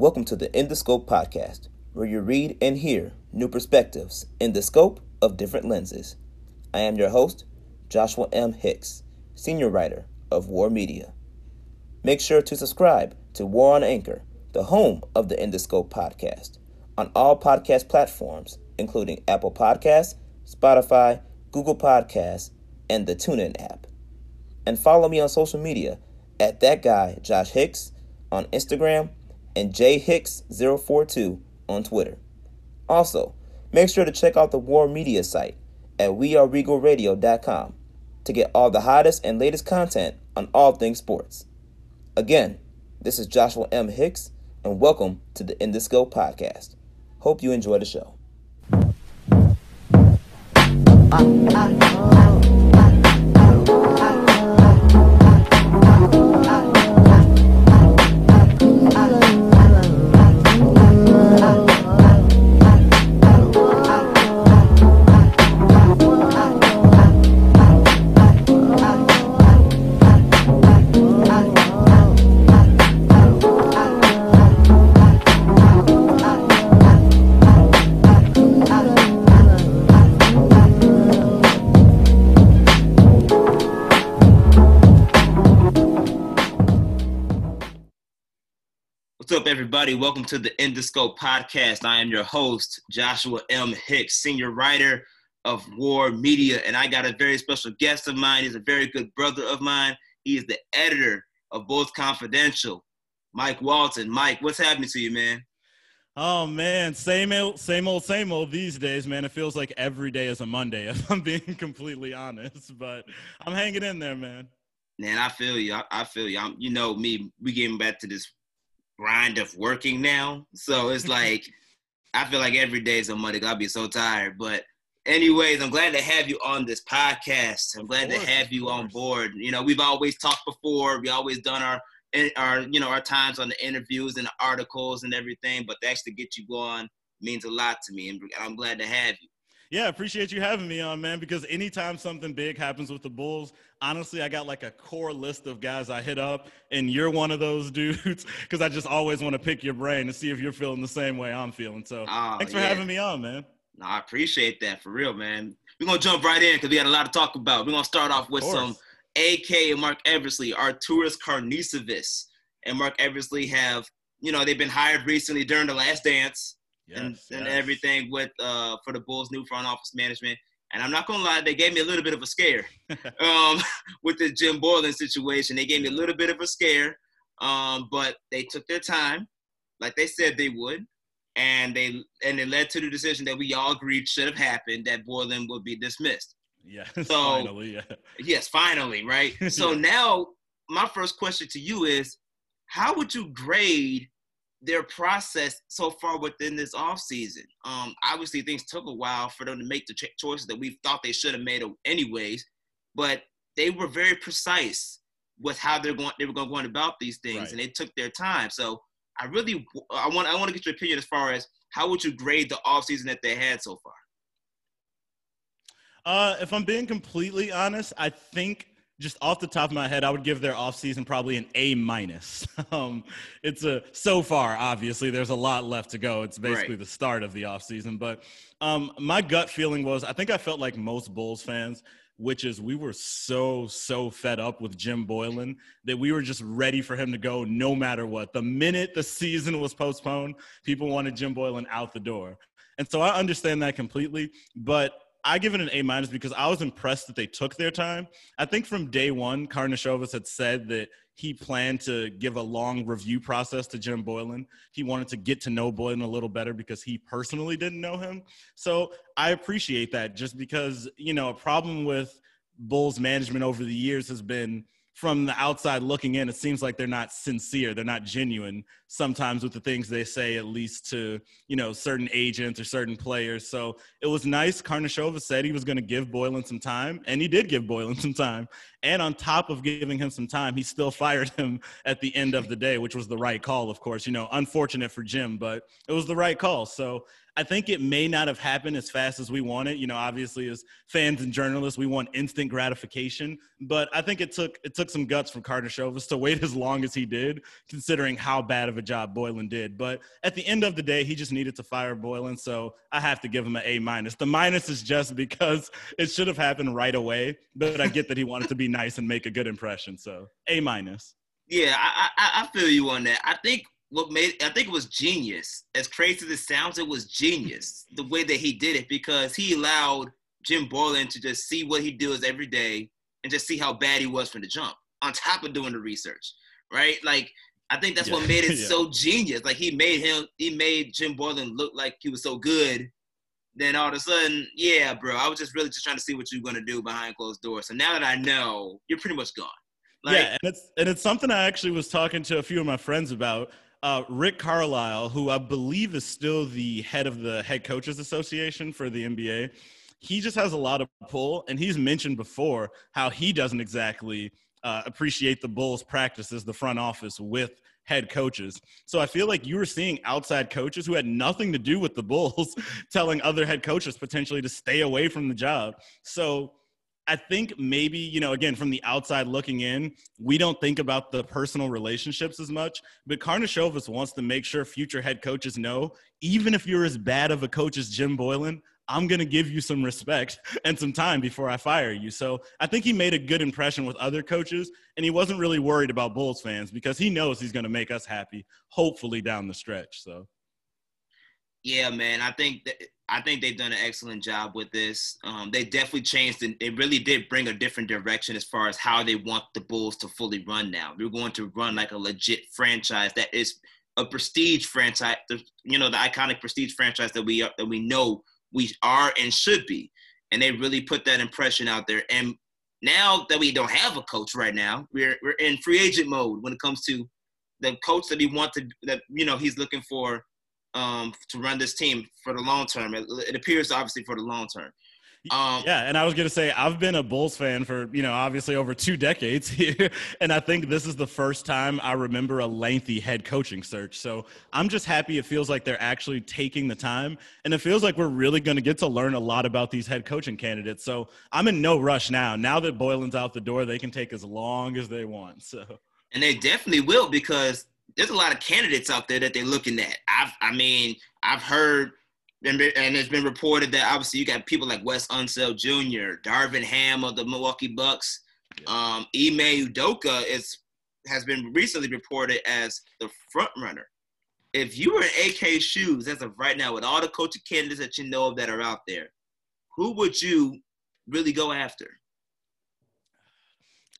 Welcome to the In the Scope podcast, where you read and hear new perspectives in the scope of different lenses. I am your host, Joshua M. Hicks, senior writer of War Media. Make sure to subscribe to War on Anchor, the home of the In the Scope podcast, on all podcast platforms, including Apple Podcasts, Spotify, Google Podcasts, and the TuneIn app. And follow me on social media at that guy, Josh Hicks, on Instagram, and jhicks042 on Twitter. Also, make sure to check out the War Media site at weareregalradio.com to get all the hottest and latest content on all things sports. Again, this is Joshua M. Hicks, and welcome to the In the Scope podcast. Hope you enjoy the show. What's everybody? Welcome to the In the Scope podcast. I am your host, Joshua M. Hicks, senior writer of War Media, and I got a very special guest of mine. He's a very good brother of mine. He is the editor of Bulls Confidential, Mike Walton. Mike, what's happening to you, man? Oh man, same old, same old, same old these days, man. It feels like every day is a Monday, if I'm being completely honest. But I'm hanging in there, man. Man, I feel you. I, I feel you. I'm, you know me. We getting back to this grind of working now, so it's like I feel like every day is a Monday. I'll be so tired. But anyways, I'm glad to have you on this podcast. I'm glad course, to have you on board. You know, we've always talked before. We always done our our you know our times on the interviews and the articles and everything. But to actually get you on means a lot to me, and I'm glad to have you. Yeah, appreciate you having me on, man. Because anytime something big happens with the Bulls, honestly, I got like a core list of guys I hit up, and you're one of those dudes. Because I just always want to pick your brain to see if you're feeling the same way I'm feeling. So Oh, thanks for yeah. having me on, man. No, I appreciate that for real, man. We're gonna jump right in because we got a lot to talk about. We're gonna start off with course. some AK and Marc Eversley, Arturas Karnisovas, and Marc Eversley have, you know, they've been hired recently during the last dance and, Yes, and everything with uh for the Bulls new front office management. And I'm not gonna lie, they gave me a little bit of a scare. um with the Jim Boylen situation. They gave me a little bit of a scare. Um, but they took their time, like they said they would and they and it led to the decision that we all agreed should have happened that Boylen would be dismissed. Yes, So- finally, yeah. Yes, finally, right? so now my first question to you is how would you grade their process so far within this offseason? Um, obviously things took a while for them to make the ch- choices that we thought they should have made anyways, but they were very precise with how they're going they were going about these things Right. and they took their time. So I really I want I want to get your opinion as far as how would you grade the offseason that they had so far? Uh, if I'm being completely honest, I think just off the top of my head, I would give their offseason probably an A minus. um, it's a so far, obviously, there's a lot left to go. It's basically Right. the start of the offseason. But um, my gut feeling was I think I felt like most Bulls fans, which is we were so, so fed up with Jim Boylen that we were just ready for him to go no matter what. The minute the season was postponed, people wanted Jim Boylen out the door. And so I understand that completely. But I give it an A minus because I was impressed that they took their time. I think from day one, Karnisovas had said that he planned to give a long review process to Jim Boylen. He wanted to get to know Boylen a little better because he personally didn't know him. So I appreciate that just because, you know, a problem with Bulls management over the years has been from the outside looking in, it seems like they're not sincere. They're not genuine sometimes with the things they say, at least to, you know, certain agents or certain players. So it was nice. Karnisovas said he was going to give Boylen some time, and he did give Boylen some time. And on top of giving him some time, he still fired him at the end of the day, which was the right call, of course. You know, unfortunate for Jim, but it was the right call. So I think it may not have happened as fast as we wanted. You know, obviously as fans and journalists, we want instant gratification. But I think it took it took some guts from Karnisovas to wait as long as he did, considering how bad of a job Boylen did. But at the end of the day, he just needed to fire Boylen. So I have to give him an A minus. The minus is just because it should have happened right away. But I get that he wanted to be nice and make a good impression. So A minus. Yeah, I, I, I feel you on that. I think what made I think it was genius. As crazy as it sounds, it was genius the way that he did it because he allowed Jim Boylen to just see what he does every day and just see how bad he was from the jump. On top of doing the research, right? Like I think that's yeah. what made it yeah. so genius. Like he made him, he made Jim Boylen look like he was so good. Then all of a sudden, yeah, bro, I was just really just trying to see what you're gonna do behind closed doors. So now that I know, you're pretty much gone. Like, yeah, and it's and it's something I actually was talking to a few of my friends about uh, Rick Carlisle, who I believe is still the head of the head coaches association for the NBA, he just has a lot of pull, and he's mentioned before how he doesn't exactly uh, appreciate the Bulls' practices, the front office with head coaches. So I feel like you were seeing outside coaches who had nothing to do with the Bulls telling other head coaches potentially to stay away from the job. So I think maybe, you know, again, from the outside looking in, we don't think about the personal relationships as much. But Karnisovas wants to make sure future head coaches know, even if you're as bad of a coach as Jim Boylen, I'm going to give you some respect and some time before I fire you. So I think he made a good impression with other coaches, and he wasn't really worried about Bulls fans because he knows he's going to make us happy, hopefully down the stretch. So. Yeah, man. I think that I think they've done an excellent job with this. Um, they definitely changed and it really did bring a different direction as far as how they want the Bulls to fully run now. We're going to run like a legit franchise that is a prestige franchise, you know, the iconic prestige franchise that we are, that we know we are and should be. And they really put that impression out there. And now that we don't have a coach right now, we're we're in free agent mode when it comes to the coach that he wants to that you know he's looking for um, to run this team for the long term. It, it appears obviously for the long term. Um, yeah, and I was gonna say I've been a Bulls fan for you know obviously over two decades here, and I think this is the first time I remember a lengthy head coaching search. So I'm just happy it feels like they're actually taking the time, and it feels like we're really gonna get to learn a lot about these head coaching candidates. So I'm in no rush now. Now that Boylen's out the door, they can take as long as they want. So and they definitely will because there's a lot of candidates out there that they're looking at. I've, I mean, I've heard, and it's been reported that obviously you got people like Wes Unseld Jr., Darvin Ham of the Milwaukee Bucks, yeah. um, Ime Udoka is has been recently reported as the front runner. If you were in AK shoes as of right now, with all the coaching candidates that you know of that are out there, who would you really go after?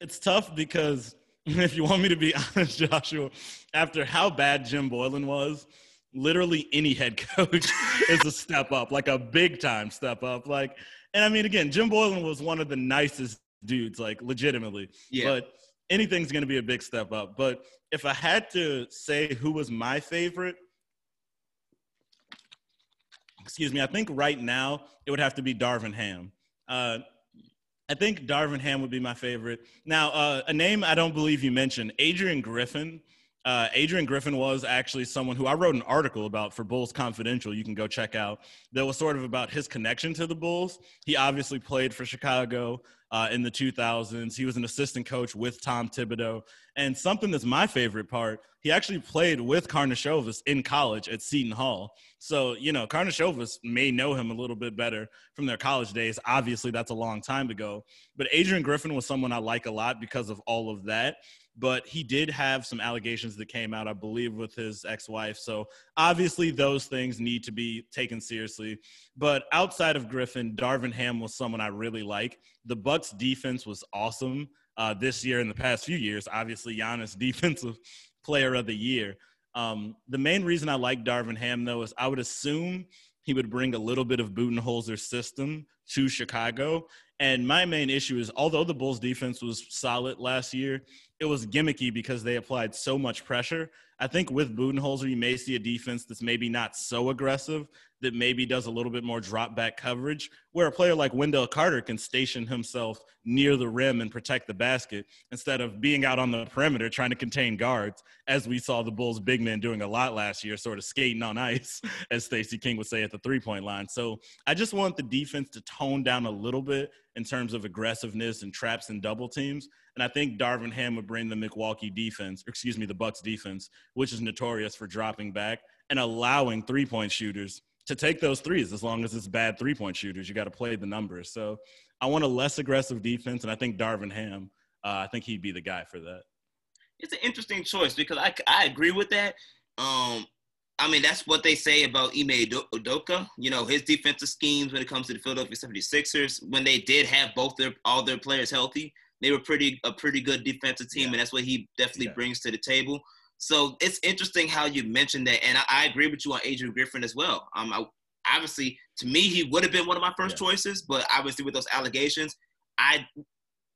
It's tough because if you want me to be honest, Joshua, after how bad Jim Boylen was, literally any head coach is a step up, like a big time step up. Like, and I mean, again, Jim Boylen was one of the nicest dudes, like legitimately. Yeah. But anything's going to be a big step up. But if I had to say who was my favorite, excuse me, I think right now it would have to be Darvin Ham. Uh, I think Darvin Ham would be my favorite. Now, uh, a name I don't believe you mentioned, Adrian Griffin. Uh, Adrian Griffin was actually someone who I wrote an article about for Bulls Confidential. You can go check out. That was sort of about his connection to the Bulls. He obviously played for Chicago uh, in the 2000s. He was an assistant coach with Tom Thibodeau. And something that's my favorite part, he actually played with Karnisovas in college at Seton Hall. So, you know, Karnisovas may know him a little bit better from their college days. Obviously, that's a long time ago. But Adrian Griffin was someone I like a lot because of all of that but he did have some allegations that came out, I believe, with his ex wife. So obviously, those things need to be taken seriously. But outside of Griffin, Darvin Ham was someone I really like. The Bucks defense was awesome uh, this year in the past few years. Obviously, Giannis, defensive player of the year. Um, the main reason I like Darvin Ham, though, is I would assume he would bring a little bit of Budenholzer's system to Chicago. And my main issue is, although the Bulls defense was solid last year, it was gimmicky because they applied so much pressure. I think with Budenholzer, you may see a defense that's maybe not so aggressive, that maybe does a little bit more drop back coverage, where a player like Wendell Carter can station himself near the rim and protect the basket instead of being out on the perimeter trying to contain guards, as we saw the Bulls big men doing a lot last year, sort of skating on ice, as Stacey King would say at the three point line. So I just want the defense to tone down a little bit in terms of aggressiveness and traps and double teams. And I think Darvin Ham would bring the Milwaukee defense, excuse me, the Bucks defense, which is notorious for dropping back and allowing three point shooters to take those threes as long as it's bad three point shooters. You got to play the numbers. So I want a less aggressive defense, and I think Darvin Ham, uh, I think he'd be the guy for that. It's an interesting choice because I, I agree with that. Um, I mean, that's what they say about Ime Udoka. You know, his defensive schemes when it comes to the Philadelphia 76ers, when they did have both their all their players healthy, they were pretty a pretty good defensive team, yeah. and that's what he definitely yeah. brings to the table. So it's interesting how you mentioned that, and I, I agree with you on Adrian Griffin as well. Um, I, obviously, to me, he would have been one of my first yeah. choices, but obviously with those allegations, I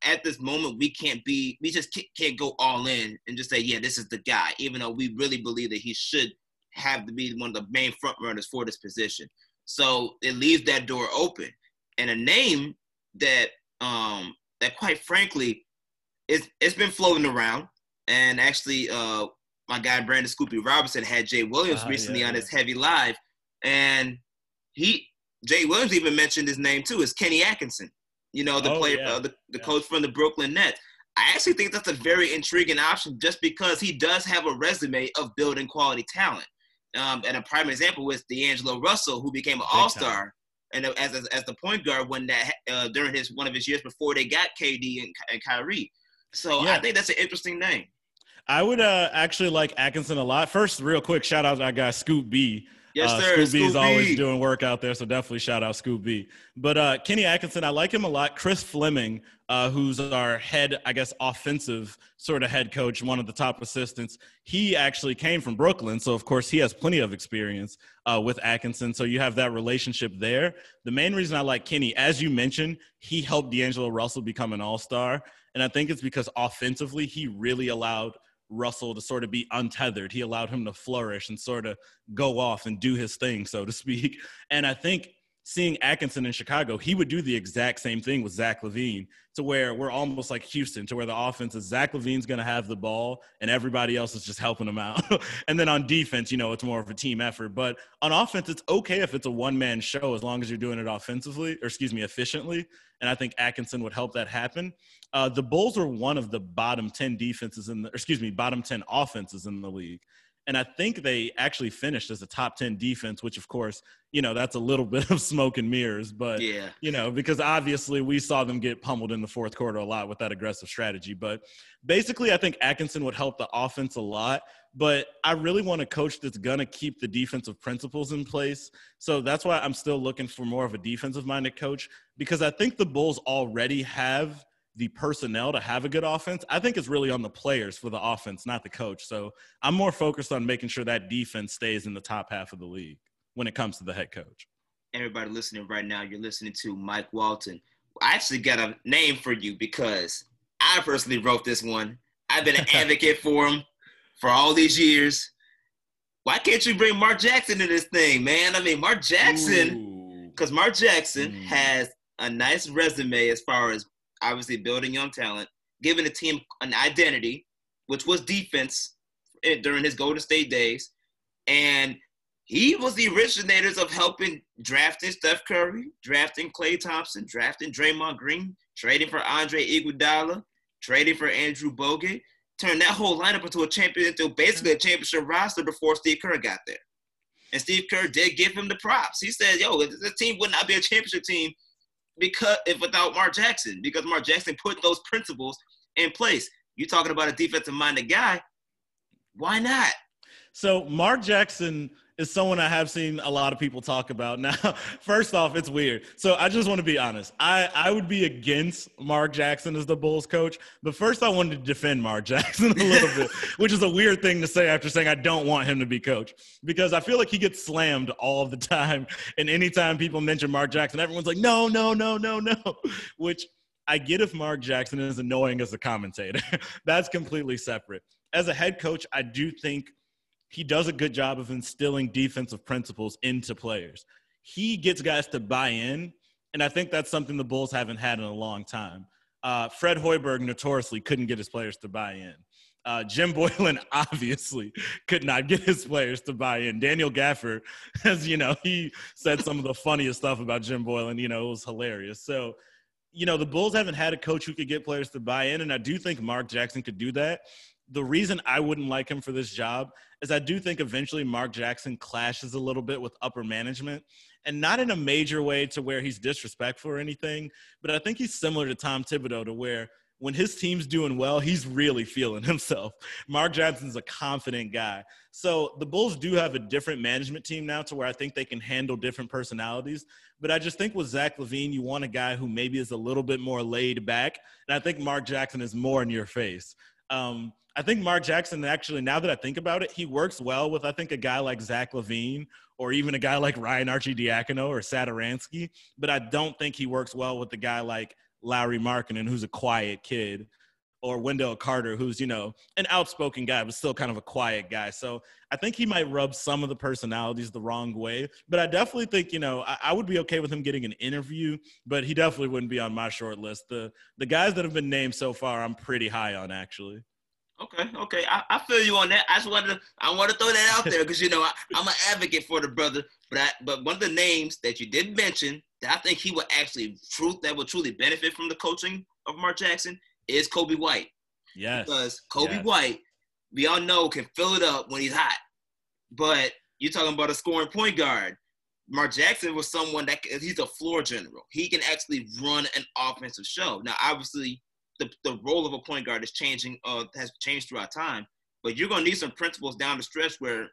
at this moment we can't be, we just can't, can't go all in and just say, yeah, this is the guy, even though we really believe that he should have to be one of the main front runners for this position. So it leaves that door open, and a name that um that quite frankly, it's it's been floating around, and actually, uh, my guy Brandon Scoop B Robinson had Jay Williams uh, recently yeah, on yeah. his Heavy Live, and he Jay Williams even mentioned his name too. Is Kenny Atkinson? You know, the oh, player, yeah. uh, the, the coach from the Brooklyn Nets. I actually think that's a very intriguing option just because he does have a resume of building quality talent. Um, and a prime example was D'Angelo Russell, who became an All Star and as, as, as the point guard when that uh, during his one of his years before they got KD and, and Kyrie. So yeah. I think that's an interesting name. I would uh, actually like Atkinson a lot. First, real quick, shout out to our guy Scoop B. Yes, uh, sir. Is always doing work out there, so definitely shout out Scoop B. But uh, Kenny Atkinson, I like him a lot. Chris Fleming, uh, who's our head, I guess, offensive sort of head coach, one of the top assistants, he actually came from Brooklyn, so of course he has plenty of experience uh, with Atkinson. So you have that relationship there. The main reason I like Kenny, as you mentioned, he helped D'Angelo Russell become an All Star, and I think it's because offensively he really allowed – Russell to sort of be untethered. He allowed him to flourish and sort of go off and do his thing, so to speak. And I think seeing Atkinson in Chicago, he would do the exact same thing with Zach LaVine to where we're almost like Houston, to where the offense is Zach LaVine's going to have the ball and everybody else is just helping him out. and then on defense, you know, it's more of a team effort. But on offense, it's okay if it's a one man show as long as you're doing it offensively, or excuse me, efficiently. And I think Atkinson would help that happen. Uh, the Bulls are one of the bottom 10 defenses in the, excuse me, bottom 10 offenses in the league. And I think they actually finished as a top 10 defense, which of course, you know, that's a little bit of smoke and mirrors. But, yeah. you know, because obviously we saw them get pummeled in the fourth quarter a lot with that aggressive strategy. But basically, I think Atkinson would help the offense a lot. But I really want a coach that's going to keep the defensive principles in place. So that's why I'm still looking for more of a defensive minded coach because I think the Bulls already have the personnel to have a good offense. I think it's really on the players for the offense, not the coach. So I'm more focused on making sure that defense stays in the top half of the league when it comes to the head coach. Everybody listening right now, you're listening to Mike Walton. I actually got a name for you because I personally wrote this one. I've been an advocate for him for all these years. Why can't you bring Mark Jackson to this thing, man? I mean, Mark Jackson, because Mark Jackson mm. has a nice resume as far as obviously building young talent, giving the team an identity, which was defense during his Golden State days. And he was the originators of helping drafting Steph Curry, drafting Klay Thompson, drafting Draymond Green, trading for Andre Iguodala, trading for Andrew Bogut, turned that whole lineup into a champion, into basically a championship roster before Steve Kerr got there. And Steve Kerr did give him the props. He said, "Yo, the team would not be a championship team because if without Mark Jackson, because Mark Jackson put those principles in place. You're talking about a defensive minded guy. Why not? So Mark Jackson is someone I have seen a lot of people talk about. Now, first off, it's weird. So I just want to be honest. I, I would be against Mark Jackson as the Bulls coach, but first I wanted to defend Mark Jackson a little bit, which is a weird thing to say after saying I don't want him to be coach because I feel like he gets slammed all the time. And anytime people mention Mark Jackson, everyone's like, no, no, no, no, no, which – I get if Mark Jackson is annoying as a commentator. That's completely separate. As a head coach, I do think he does a good job of instilling defensive principles into players. He gets guys to buy in, and I think that's something the Bulls haven't had in a long time. Uh, Fred Hoiberg notoriously couldn't get his players to buy in. Uh, Jim Boylen obviously could not get his players to buy in. Daniel Gafford, as you know, he said some of the funniest stuff about Jim Boylen. You know, it was hilarious. So, you know, the Bulls haven't had a coach who could get players to buy in, and I do think Mark Jackson could do that. The reason I wouldn't like him for this job is I do think eventually Mark Jackson clashes a little bit with upper management and not in a major way to where he's disrespectful or anything, but I think he's similar to Tom Thibodeau to where when his team's doing well, he's really feeling himself. Mark Jackson's a confident guy. So the Bulls do have a different management team now to where I think they can handle different personalities. But I just think with Zach LaVine, you want a guy who maybe is a little bit more laid back. And I think Mark Jackson is more in your face. Um, I think Mark Jackson actually, now that I think about it, he works well with I think a guy like Zach LaVine or even a guy like Ryan Arcidiacono or Satoransky. But I don't think he works well with a guy like Lauri Markkanen, who's a quiet kid, or Wendell Carter, who's, you know, an outspoken guy, but still kind of a quiet guy. So I think he might rub some of the personalities the wrong way. But I definitely think, you know, I, I, would be okay with him getting an interview, but he definitely wouldn't be on my short list. The the guys that have been named so far, I'm pretty high on actually. Okay, okay, I, I feel you on that. I just wanted to, I want to throw that out there because you know I, am an advocate for the brother, but I, but one of the names that you did mention that I think he would actually truth that would truly benefit from the coaching of Mark Jackson is Coby White. Yes, because Coby yes. White, we all know, can fill it up when he's hot. But you're talking about a scoring point guard. Mark Jackson was someone that he's a floor general. He can actually run an offensive show. Now, obviously, the, the role of a point guard is changing, uh, has changed throughout time. But you're gonna need some principles down the stretch where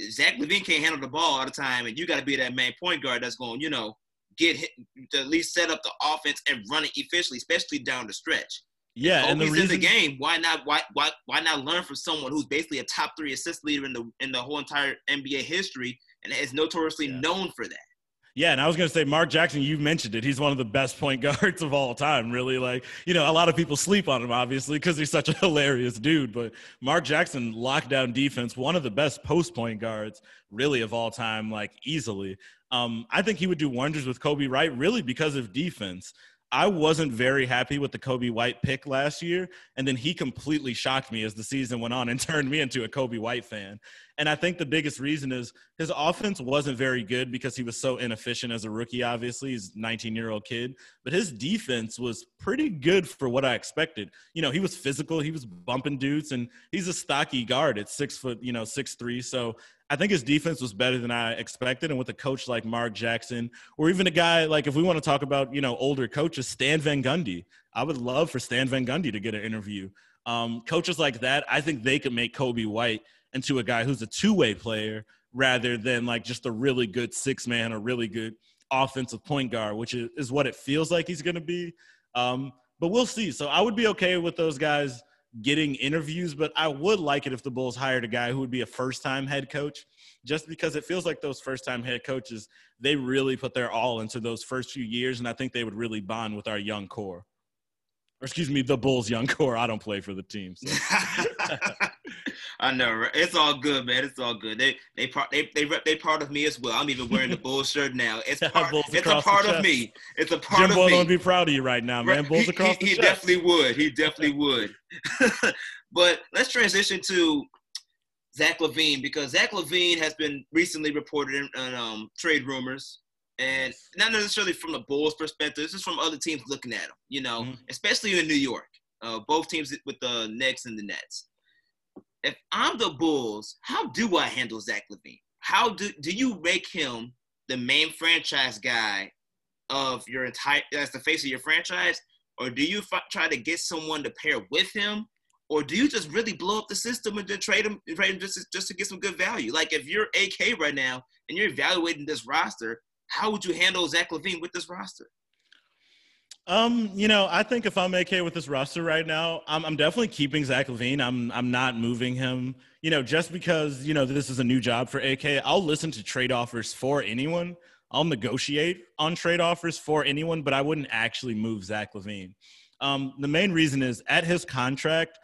Zach LaVine can't handle the ball all the time, and you got to be that main point guard that's going, you know, get hit, to at least set up the offense and run it efficiently, especially down the stretch. Yeah, and the reason, in the game, why not? Why why why not learn from someone who's basically a top three assist leader in the in the whole entire NBA history and is notoriously yeah. known for that. Yeah, and I was going to say Mark Jackson. You mentioned it. He's one of the best point guards of all time. Really, like you know, a lot of people sleep on him, obviously, because he's such a hilarious dude. But Mark Jackson, lockdown defense, one of the best post point guards, really of all time, like easily. Um, I think he would do wonders with Coby White, really because of defense. I wasn't very happy with the Coby White pick last year, and then he completely shocked me as the season went on and turned me into a Coby White fan. And I think the biggest reason is his offense wasn't very good because he was so inefficient as a rookie. Obviously, he's 19 year old kid, but his defense was pretty good for what I expected. You know, he was physical, he was bumping dudes, and he's a stocky guard at six foot, you know, six three. So I think his defense was better than I expected. And with a coach like Mark Jackson, or even a guy like if we want to talk about, you know, older coaches, Stan Van Gundy, I would love for Stan Van Gundy to get an interview. Um, coaches like that, I think they could make Coby White into a guy who's a two-way player rather than like just a really good six man or really good offensive point guard, which is, is what it feels like he's going to be. Um, but we'll see. So I would be okay with those guys getting interviews, but I would like it if the Bulls hired a guy who would be a first time head coach, just because it feels like those first time head coaches, they really put their all into those first few years. And I think they would really bond with our young core. Or excuse me, the Bulls young core. I don't play for the team. So. I know. It's all good, man. It's all good. They they part they they they part of me as well. I'm even wearing the Bulls shirt now. It's part, it's a part of me. It's a part Jim of Boyle me. would be proud of you right now, man. Bulls across he, he, he definitely would. He definitely would. but let's transition to Zach LaVine because Zach LaVine has been recently reported in, in um, trade rumors and not necessarily from the Bulls' perspective. This is from other teams looking at him. You know, mm-hmm. especially in New York. Uh, both teams with the Knicks and the Nets if I'm the Bulls, how do I handle Zach LaVine? How do do you make him the main franchise guy of your entire that's the face of your franchise, or do you f- try to get someone to pair with him, or do you just really blow up the system and then trade him, trade him just just to get some good value? Like if you're AK right now and you're evaluating this roster, how would you handle Zach LaVine with this roster? Um, you know, I think if I'm AK with this roster right now, I'm, I'm definitely keeping Zach LaVine. I'm I'm not moving him. You know, just because you know this is a new job for AK, I'll listen to trade offers for anyone. I'll negotiate on trade offers for anyone, but I wouldn't actually move Zach LaVine. Um, the main reason is at his contract,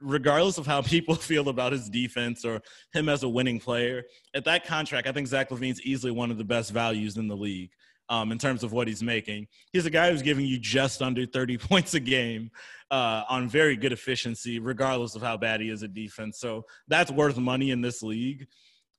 regardless of how people feel about his defense or him as a winning player, at that contract, I think Zach LaVine's easily one of the best values in the league um, in terms of what he's making. He's a guy who's giving you just under 30 points a game uh, on very good efficiency, regardless of how bad he is at defense. So that's worth money in this league.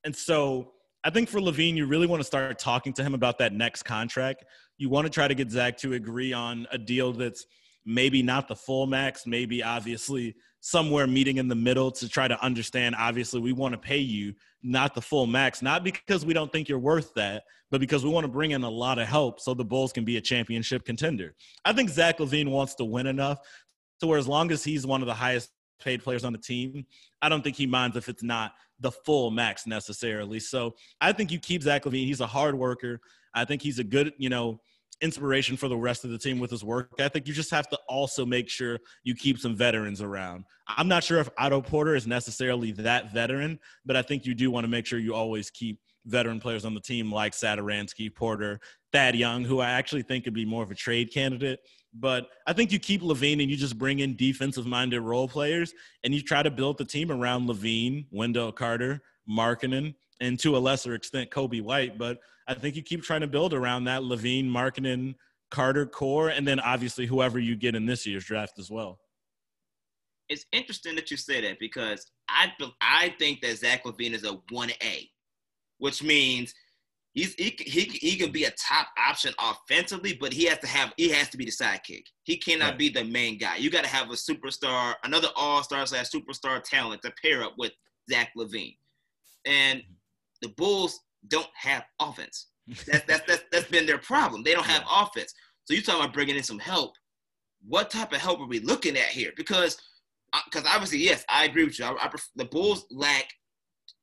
And so I think for LaVine, you really want to start talking to him about that next contract. You want to try to get Zach to agree on a deal that's maybe not the full max, maybe obviously somewhere meeting in the middle to try to understand. Obviously, we want to pay you not the full max, not because we don't think you're worth that, but because we want to bring in a lot of help so the Bulls can be a championship contender. I think Zach LaVine wants to win enough to where as long as he's one of the highest paid players on the team, I don't think he minds if it's not the full max necessarily. So I think you keep Zach LaVine. He's a hard worker. I think he's a good, you know, inspiration for the rest of the team with his work ethic. You just have to also make sure you keep some veterans around. I'm not sure if Otto Porter is necessarily that veteran, but I think you do want to make sure you always keep veteran players on the team like Satoransky, Porter, Thad Young, who I actually think could be more of a trade candidate. But I think you keep LaVine and you just bring in defensive minded role players and you try to build the team around LaVine, Wendell Carter, Markkanen, and to a lesser extent, Coby White. But I think you keep trying to build around that LaVine, Markkanen, Carter core, and then obviously whoever you get in this year's draft as well. It's interesting that you say that because I I think that Zach LaVine is a one A, which means he's he, he, he can be a top option offensively, but he has to have he has to be the sidekick. He cannot right. be the main guy. You got to have a superstar, another all star slash superstar talent to pair up with Zach LaVine. and the Bulls don't have offense. That's that's that's, that's been their problem. They don't have yeah. offense. So you talking about bringing in some help? What type of help are we looking at here? Because because uh, obviously, yes, I agree with you. I, I the Bulls lack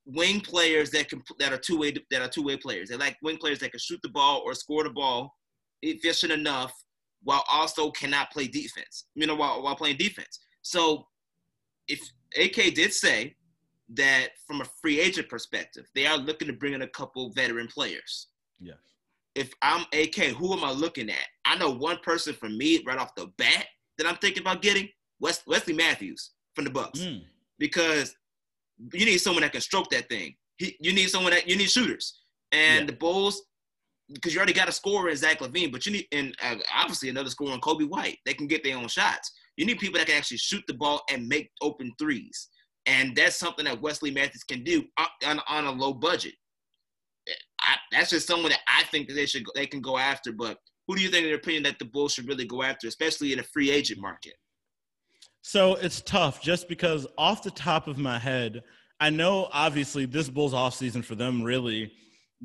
wing players that can that are two way that are two way players. They lack wing players that can shoot the ball or score the ball efficient enough while also cannot play defense. You know, while while playing defense. So if AK did say that from a free agent perspective, they are looking to bring in a couple veteran players. Yes. If I'm AK, who am I looking at? I know one person for me right off the bat that I'm thinking about getting Wes- Wesley Matthews from the Bucks mm. because you need someone that can stroke that thing. He, you need someone that you need shooters, and yeah. the Bulls because you already got a scorer in Zach LaVine, but you need and uh, obviously another scorer in Coby White. They can get their own shots. You need people that can actually shoot the ball and make open threes. And that's something that Wesley Matthews can do on, on a low budget. I, that's just someone that I think that they should they can go after. But who do you think, in your opinion, that the Bulls should really go after, especially in a free agent market? So it's tough, just because off the top of my head, I know obviously this Bulls offseason for them really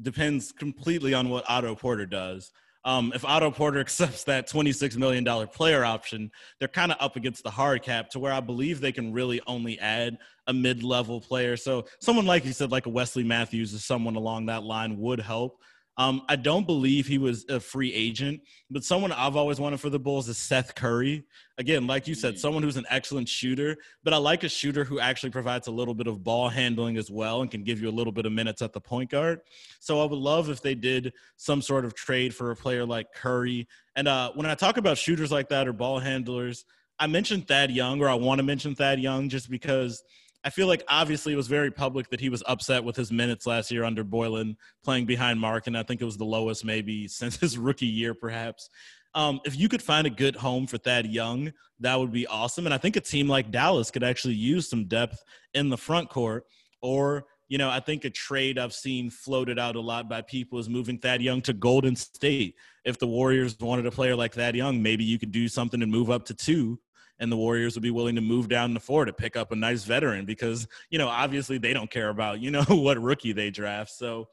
depends completely on what Otto Porter does um, if Otto Porter accepts that $26 million player option, they're kind of up against the hard cap to where I believe they can really only add a mid level player. So, someone like you said, like a Wesley Matthews or someone along that line would help. Um, I don't believe he was a free agent, but someone I've always wanted for the Bulls is Seth Curry. Again, like you said, mm. someone who's an excellent shooter, but I like a shooter who actually provides a little bit of ball handling as well and can give you a little bit of minutes at the point guard. So I would love if they did some sort of trade for a player like Curry. And uh, when I talk about shooters like that or ball handlers, I mentioned Thad Young, or I want to mention Thad Young just because – I feel like obviously it was very public that he was upset with his minutes last year under Boylen playing behind Mark, and I think it was the lowest maybe since his rookie year, perhaps. Um, if you could find a good home for Thad Young, that would be awesome. And I think a team like Dallas could actually use some depth in the front court. Or, you know, I think a trade I've seen floated out a lot by people is moving Thad Young to Golden State. If the Warriors wanted a player like Thad Young, maybe you could do something and move up to two and the Warriors would be willing to move down to four to pick up a nice veteran because, you know, obviously they don't care about, you know, what rookie they draft. So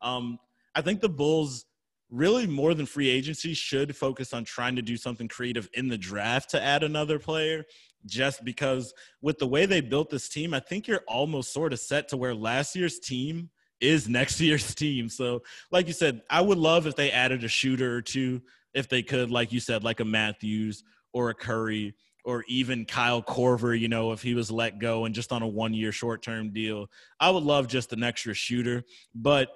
um, I think the Bulls really more than free agency should focus on trying to do something creative in the draft to add another player just because with the way they built this team i think you're almost sort of set to where last year's team is next year's team so like you said i would love if they added a shooter or two if they could like you said like a matthews or a curry or even Kyle Korver, you know, if he was let go and just on a one year short term deal. I would love just an extra shooter. But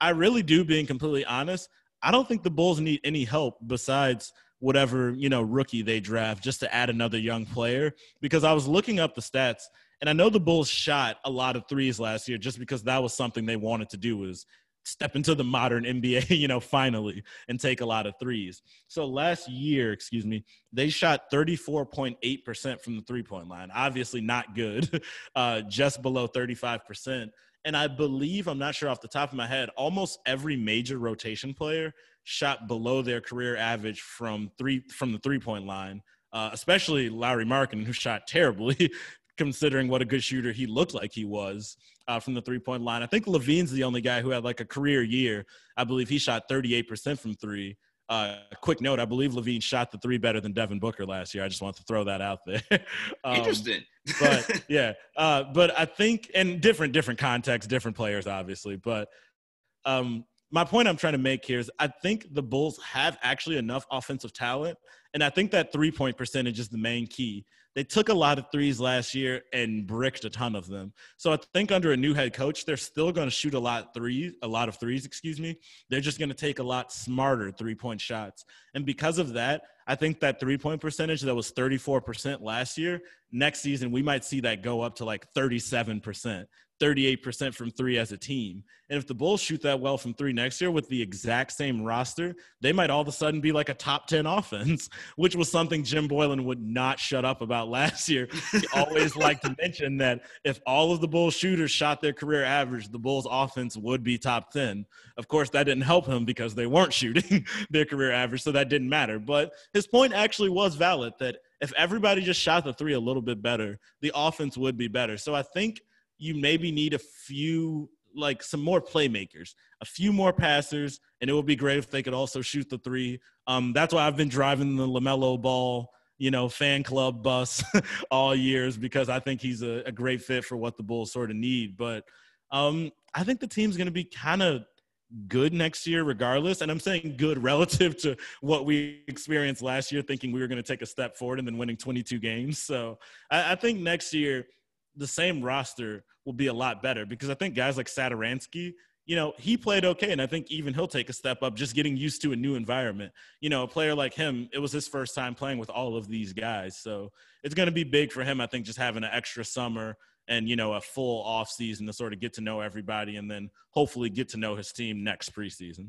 I really do, being completely honest, I don't think the Bulls need any help besides whatever you know rookie they draft just to add another young player because i was looking up the stats and i know the bulls shot a lot of threes last year just because that was something they wanted to do was step into the modern nba you know finally and take a lot of threes. So last year excuse me they shot 34.8% from the three point line. Obviously not good uh, just below 35% and I believe, I'm not sure off the top of my head, almost every major rotation player shot below their career average from three from the three point line, uh, especially Lauri Markkanen, who shot terribly. considering what a good shooter he looked like he was uh, from the three point line. I think LaVine's the only guy who had like a career year. I believe he shot 38% from three. Uh, quick note: I believe LaVine shot the three better than Devin Booker last year. I just want to throw that out there. um, Interesting. but yeah, uh, but I think in different different contexts, different players, obviously. But um, my point I'm trying to make here is I think the Bulls have actually enough offensive talent, and I think that three point percentage is the main key. They took a lot of threes last year and bricked a ton of them. So I think under a new head coach, they're still going to shoot a lot threes, a lot of threes, excuse me. They're just going to take a lot smarter three point shots, and because of that, I think that three point percentage that was 34% last year, next season we might see that go up to like 37%. 38% from three as a team. And if the Bulls shoot that well from three next year with the exact same roster, they might all of a sudden be like a top 10 offense, which was something Jim Boylen would not shut up about last year. He always liked to mention that if all of the Bulls shooters shot their career average, the Bulls offense would be top 10. Of course, that didn't help him because they weren't shooting their career average, so that didn't matter. But his point actually was valid that if everybody just shot the three a little bit better, the offense would be better. So I think you maybe need a few like some more playmakers, a few more passers, and it would be great if they could also shoot the three. Um, that's why I've been driving the LaMelo Ball, you know, fan club bus all years because I think he's a, a, great fit for what the Bulls sort of need. But um, I think the team's going to be kind of good next year regardless and i'm saying good relative to what we experienced last year thinking we were going to take a step forward and then winning 22 games so I, I think next year the same roster will be a lot better because I think guys like Satoransky, you know, he played okay. And I think even he'll take a step up just getting used to a new environment. You know, a player like him, it was his first time playing with all of these guys. So it's going to be big for him, I think, just having an extra summer and, you know, a full off season to sort of get to know everybody and then hopefully get to know his team next preseason.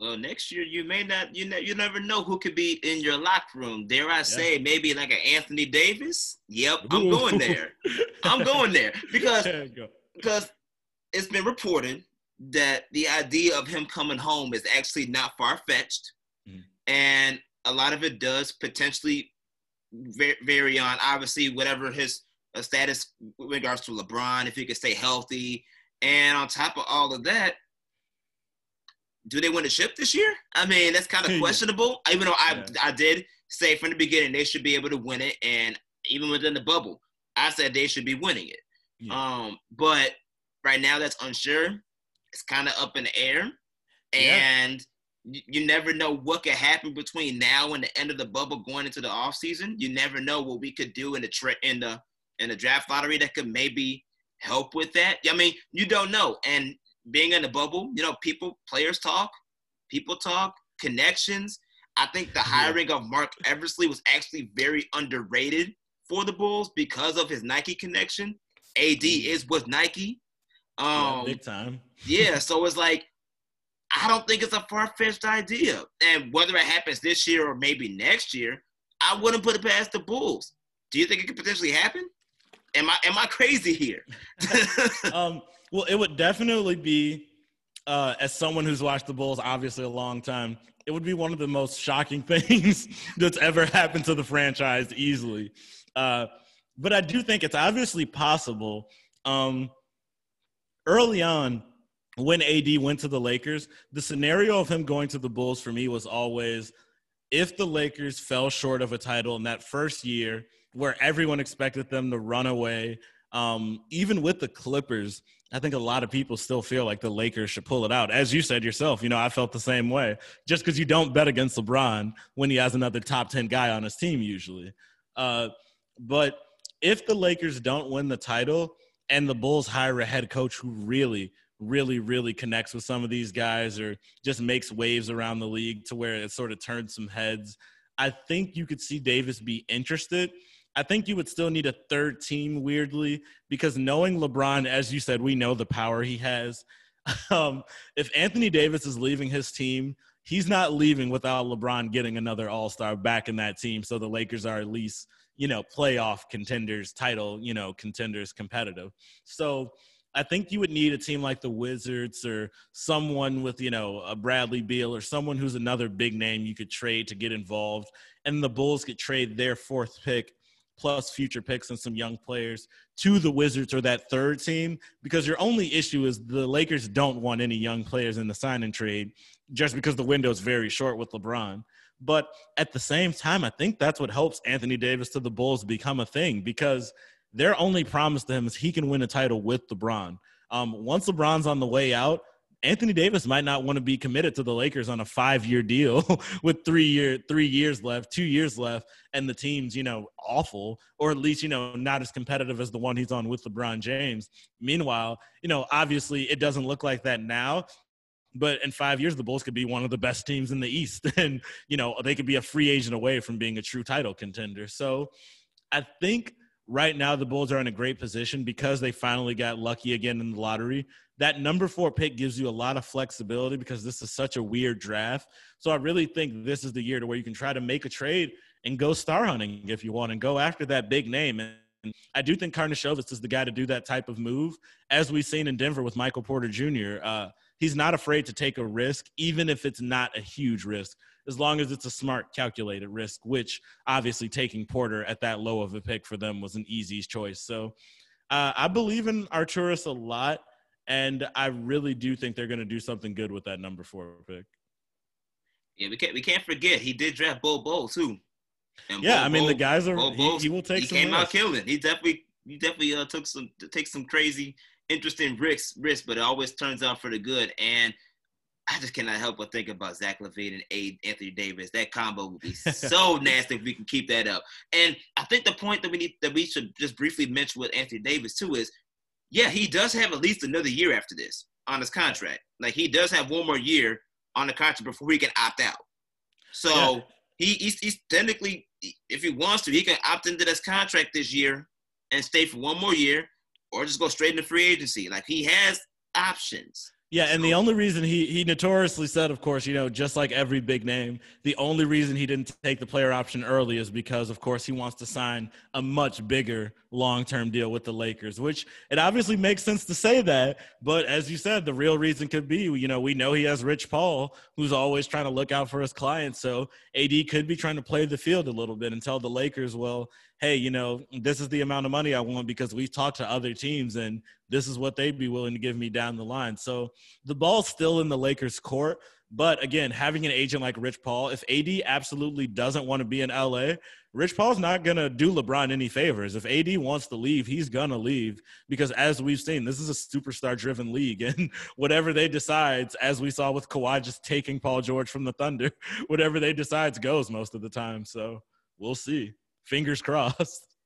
Well, next year you may not you know you never know who could be in your locker room. Dare I say maybe like an Anthony Davis? Yep, I'm Ooh. going there. I'm going there because go. because it's been reported that the idea of him coming home is actually not far fetched, mm. and a lot of it does potentially vary on obviously whatever his uh, status with regards to LeBron, if he could stay healthy, and on top of all of that do they win the ship this year? I mean, that's kind of questionable. Even though I yeah. I did say from the beginning they should be able to win it, and even within the bubble, I said they should be winning it. Yeah. Um, but right now that's unsure. It's kind of up in the air, and yeah. you, never know what could happen between now and the end of the bubble going into the off season. You never know what we could do in the tra- in the in the draft lottery that could maybe help with that. I mean, you don't know, and being in the bubble, you know, people, players talk, people talk, connections. I think the hiring of Marc Eversley was actually very underrated for the Bulls because of his Nike connection. AD mm. is with Nike. Um, yeah, big time. yeah, so it's like I don't think it's a far fetched idea. And whether it happens this year or maybe next year, I wouldn't put it past the Bulls. Do you think it could potentially happen? Am I am I crazy here? um, well, it would definitely be, uh, as someone who's watched the Bulls obviously a long time, it would be one of the most shocking things that's ever happened to the franchise easily. Uh, but I do think it's obviously possible. Um, early on, when AD went to the Lakers, the scenario of him going to the Bulls for me was always if the Lakers fell short of a title in that first year where everyone expected them to run away, um, even with the Clippers, I think a lot of people still feel like the Lakers should pull it out. As you said yourself, you know, I felt the same way. Just because you don't bet against LeBron when he has another top 10 guy on his team, usually. Uh, but if the Lakers don't win the title and the Bulls hire a head coach who really, really, really connects with some of these guys or just makes waves around the league to where it sort of turns some heads. I think you could see Davis be interested. I think you would still need a third team, weirdly, because knowing LeBron, as you said, we know the power he has. Um, if Anthony Davis is leaving his team, he's not leaving without LeBron getting another All Star back in that team. So the Lakers are at least, you know, playoff contenders, title, you know, contenders, competitive. So I think you would need a team like the Wizards or someone with, you know, a Bradley Beal or someone who's another big name you could trade to get involved. And the Bulls could trade their fourth pick plus future picks and some young players to the Wizards or that third team because your only issue is the Lakers don't want any young players in the sign and trade just because the window is very short with LeBron. But at the same time, I think that's what helps Anthony Davis to the Bulls become a thing because – their only promise to him is he can win a title with LeBron. Um, once LeBron's on the way out, Anthony Davis might not want to be committed to the Lakers on a five-year deal with three year three years left, two years left, and the team's you know awful, or at least you know not as competitive as the one he's on with LeBron James. Meanwhile, you know obviously it doesn't look like that now, but in five years the Bulls could be one of the best teams in the East, and you know they could be a free agent away from being a true title contender. So I think right now the Bulls are in a great position because they finally got lucky again in the lottery. That number four pick gives you a lot of flexibility because this is such a weird draft. So I really think this is the year to where you can try to make a trade and go star hunting if you want and go after that big name. And I do think Karnisovas is the guy to do that type of move, as we've seen in Denver with Michael Porter Jr. Uh, he's not afraid to take a risk, even if it's not a huge risk as long as it's a smart, calculated risk, which obviously taking Porter at that low of a pick for them was an easy choice. So uh, I believe in Arturas a lot, and I really do think they're going to do something good with that number four pick. Yeah, we can't we can't forget he did draft Bol Bol too. And yeah, Bo, I mean Bo, the guys are Bo, he, he, will take. He came out killing. He definitely he definitely uh, took some take some crazy interesting risks risks, but it always turns out for the good. And I just cannot help but think about Zach LaVine and A. Anthony Davis. That combo would be so nasty if we can keep that up. And I think the point that we need that we should just briefly mention with Anthony Davis too is, yeah, he does have at least another year after this on his contract. Like he does have one more year on the contract before he can opt out. So yeah. he, he's, he's technically, if he wants to, he can opt into this contract this year and stay for one more year, or just go straight into free agency. Like he has options. Yeah, and the only reason he he notoriously said, of course, you know, just like every big name, the only reason he didn't take the player option early is because, of course, he wants to sign a much bigger long term deal with the Lakers. Which it obviously makes sense to say that, but as you said, the real reason could be, you know, we know he has Rich Paul, who's always trying to look out for his clients. So AD could be trying to play the field a little bit and tell the Lakers, well, hey, you know, this is the amount of money I want because we've talked to other teams and this is what they'd be willing to give me down the line. So the ball's still in the Lakers' court. But again, having an agent like Rich Paul, if AD absolutely doesn't want to be in LA, Rich Paul's not going to do LeBron any favors. If AD wants to leave, he's going to leave because as we've seen, this is a superstar driven league. And whatever they decides, as we saw with Kawhi just taking Paul George from the Thunder, whatever they decides goes most of the time. So we'll see. Fingers crossed.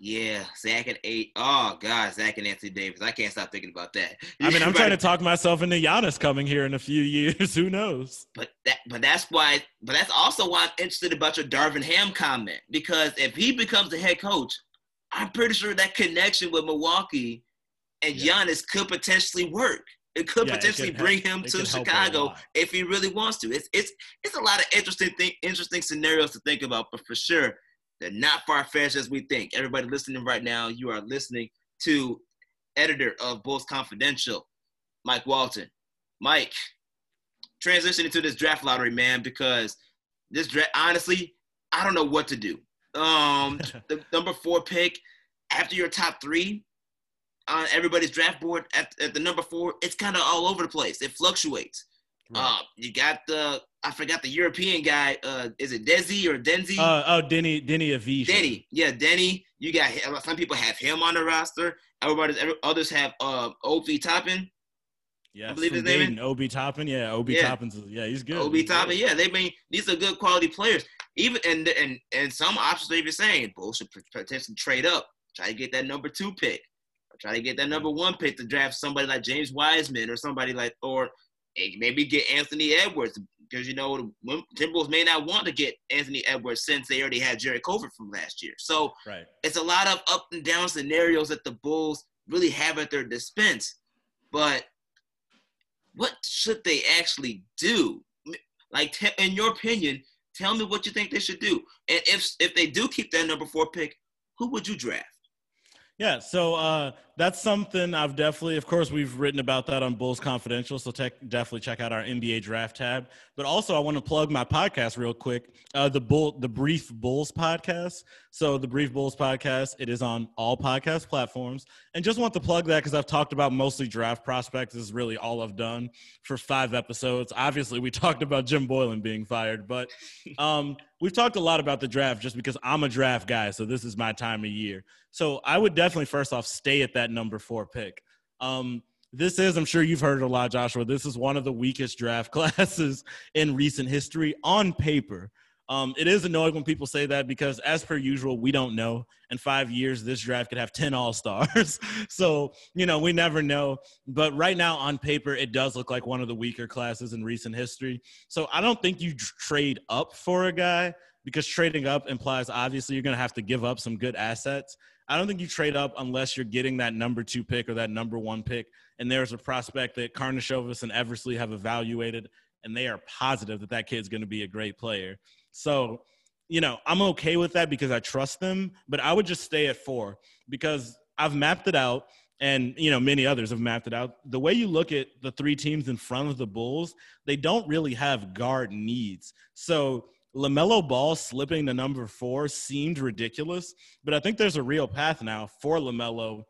Yeah, Zach and eight. Oh God, Zach and Anthony Davis. I can't stop thinking about that. I mean, I'm trying to talk myself into Giannis coming here in a few years. Who knows? But that, but that's why. But that's also why I'm interested about your Darvin Ham comment because if he becomes the head coach, I'm pretty sure that connection with Milwaukee and yeah. Giannis could potentially work. It could yeah, potentially it bring help. him to Chicago if he really wants to. It's it's it's a lot of interesting thing, interesting scenarios to think about, but for sure they're not far fetched as we think. Everybody listening right now, you are listening to editor of Bulls Confidential, Mike Walton. Mike, transitioning to this draft lottery, man, because this draft, honestly, I don't know what to do. Um, the number four pick after your top three on everybody's draft board at, at the number four, it's kind of all over the place. It fluctuates. Right. Uh, you got the I forgot the European guy. Uh, is it Desi or Denzi? Uh, oh, Deni Deni Avdija. Deni, yeah, Deni. You got some people have him on the roster. Everybody, every, others have uh Obi Toppin. Yeah, I believe his name. Obi Toppin, yeah, Obi yeah. Toppin's, yeah, he's good. Obi Toppin, yeah, they mean these are good quality players. Even and and and some options they're even saying Bulls should potentially trade up, try to get that number two pick. try to get that number one pick to draft somebody like James Wiseman or somebody like, or maybe get Anthony Edwards because you know the Timberwolves may not want to get Anthony Edwards since they already had Jarrett Culver from last year. So right. it's a lot of up and down scenarios that the Bulls really have at their dispense. But what should they actually do? Like, t- in your opinion, tell me what you think they should do. And if if they do keep that number four pick, who would you draft? Yeah, so uh, that's something I've definitely, of course, we've written about that on Bulls Confidential. So tech, definitely check out our NBA draft tab. But also, I want to plug my podcast real quick, uh, the Bull, the Brief Bulls podcast. So the Brief Bulls podcast, it is on all podcast platforms. And just want to plug that because I've talked about mostly draft prospects. This is really all I've done for five episodes. Obviously, we talked about Jim Boylen being fired, but um, we've talked a lot about the draft just because I'm a draft guy. So this is my time of year. So I would definitely first off stay at that number four pick. Um, this is, I'm sure you've heard a lot, Joshua. This is one of the weakest draft classes in recent history on paper. Um, it is annoying when people say that because, as per usual, we don't know. In five years, this draft could have 10 All Stars. so, you know, we never know. But right now, on paper, it does look like one of the weaker classes in recent history. So, I don't think you trade up for a guy because trading up implies obviously you're going to have to give up some good assets. I don't think you trade up unless you're getting that number two pick or that number one pick. And there's a prospect that Karnisovas and Eversley have evaluated, and they are positive that that kid's going to be a great player. So, you know, I'm okay with that because I trust them, but I would just stay at four because I've mapped it out and you know many others have mapped it out the way you look at the three teams in front of the bulls they don't really have guard needs so LaMelo Ball slipping to number four seemed ridiculous, but I think there's a real path now for LaMelo